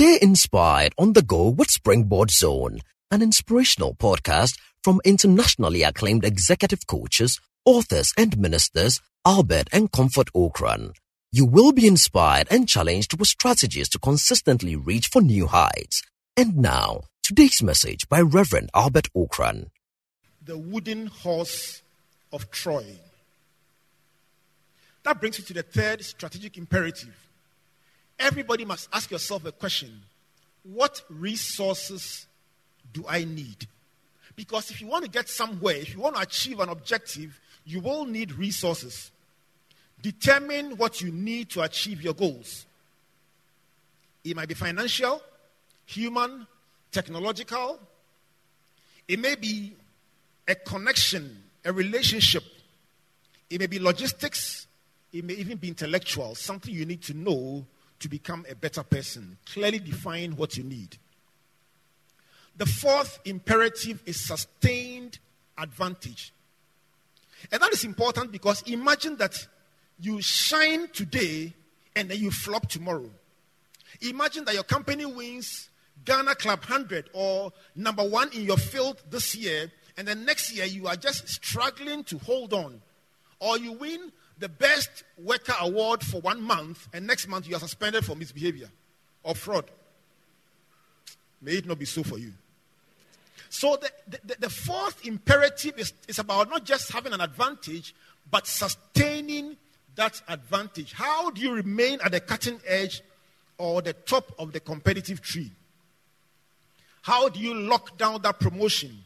Stay inspired on the go with Springboard Zone, an inspirational podcast from internationally acclaimed executive coaches, authors, and ministers Albert and Comfort Ocran. You will be inspired and challenged with strategies to consistently reach for new heights. And now, today's message by Reverend Albert Ocran. The wooden horse of Troy. That brings you to the third strategic imperative everybody must ask yourself a question What resources do I need? Because if you want to get somewhere, if you want to achieve an objective, you will need resources. Determine what you need to achieve your goals. It might be financial, human, technological. It may be a connection, a relationship. It may be logistics. It may even be intellectual, something you need to know to become a better person. Clearly define what you need. The fourth imperative is sustained advantage. And that is important because imagine that you shine today and then you flop tomorrow. Imagine that your company wins Ghana Club 100 or number one in your field this year, and then next year you are just struggling to hold on. Or you win the best worker award for one month, and next month you are suspended for misbehavior or fraud. May it not be so for you. So, the, the, the fourth imperative is, is about not just having an advantage, but sustaining that advantage. How do you remain at the cutting edge or the top of the competitive tree? How do you lock down that promotion?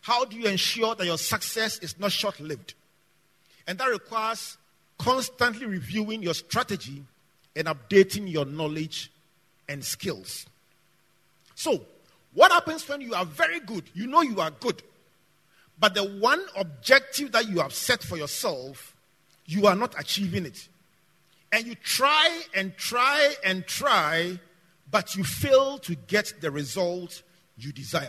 How do you ensure that your success is not short lived? And that requires constantly reviewing your strategy and updating your knowledge and skills. So, what happens when you are very good? You know you are good. But the one objective that you have set for yourself, you are not achieving it. And you try and try and try, but you fail to get the result you desire.